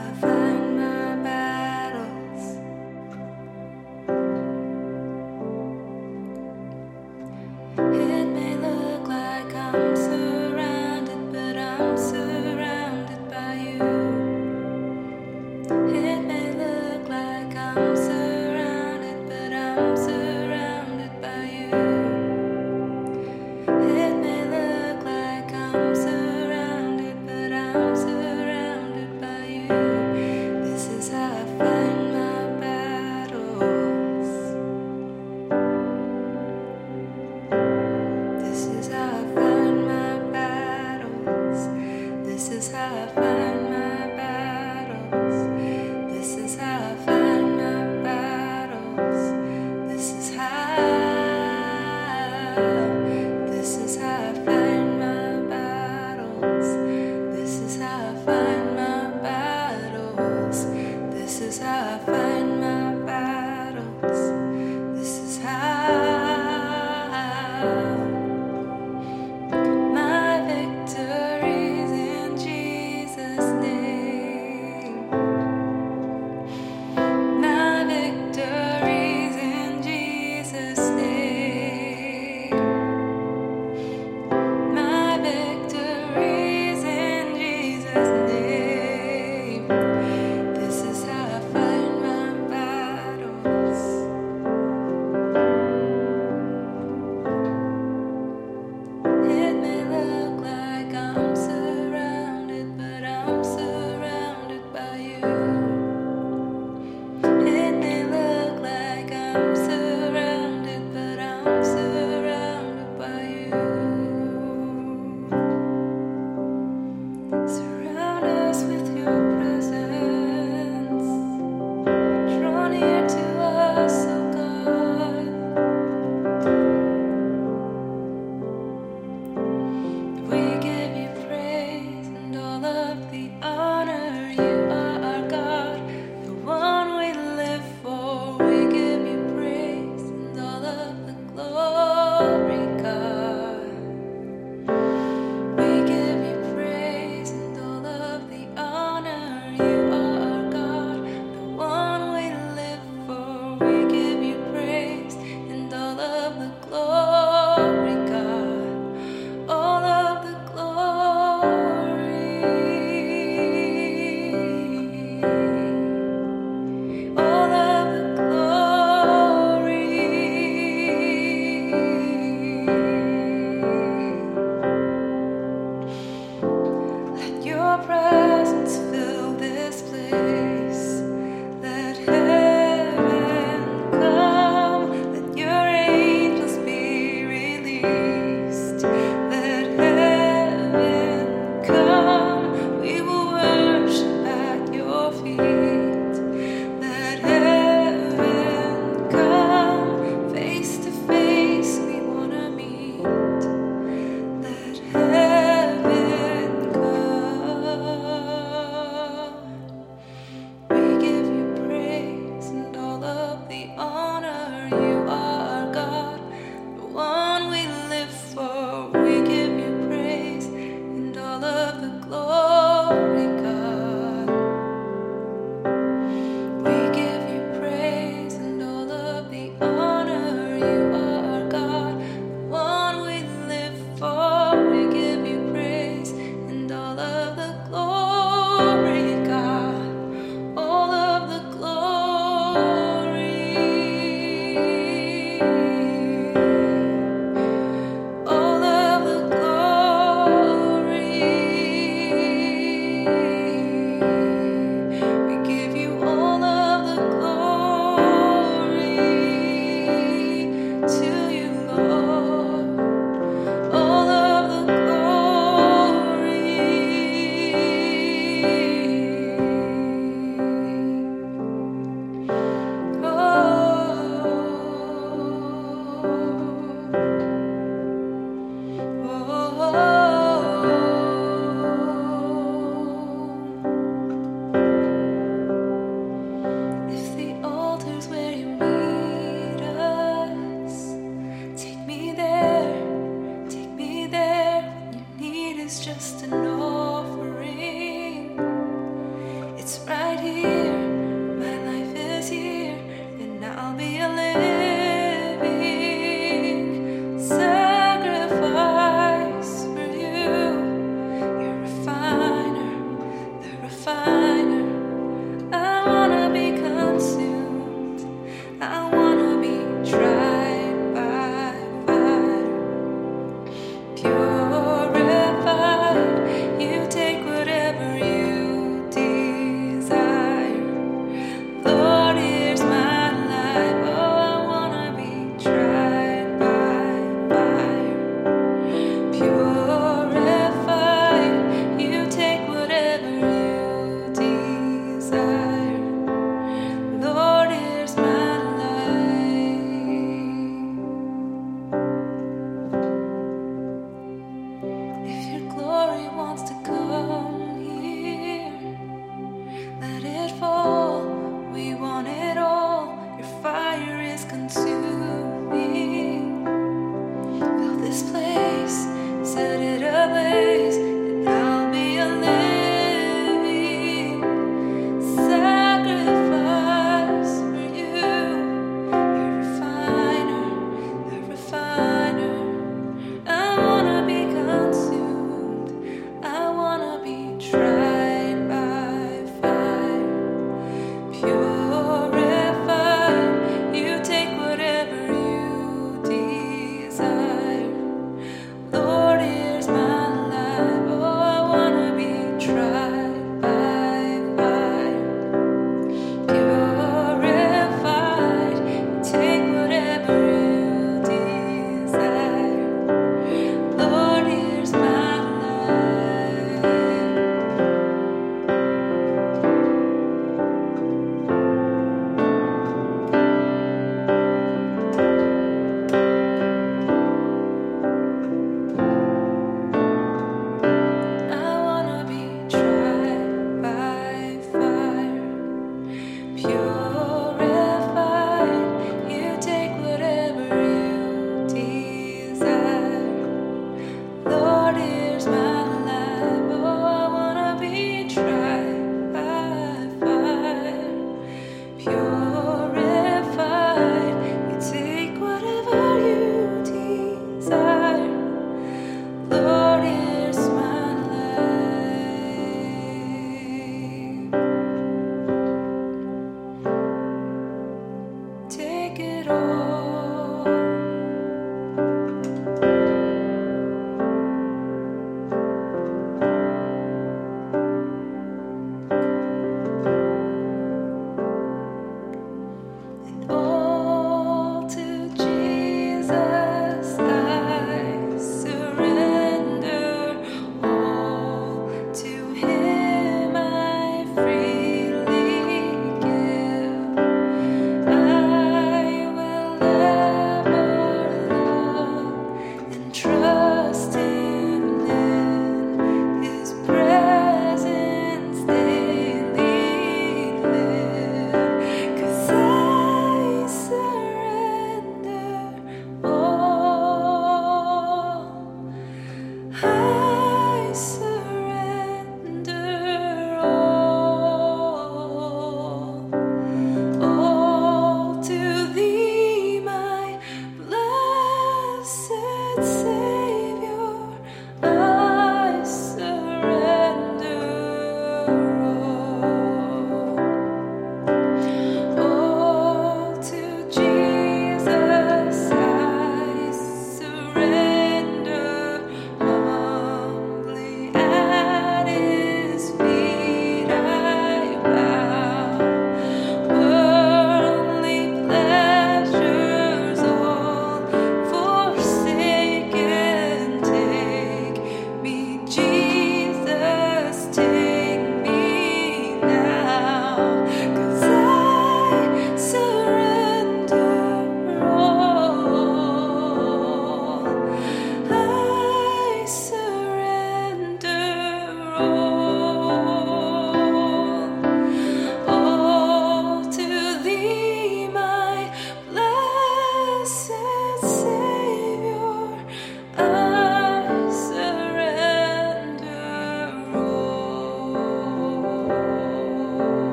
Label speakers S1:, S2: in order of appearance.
S1: love.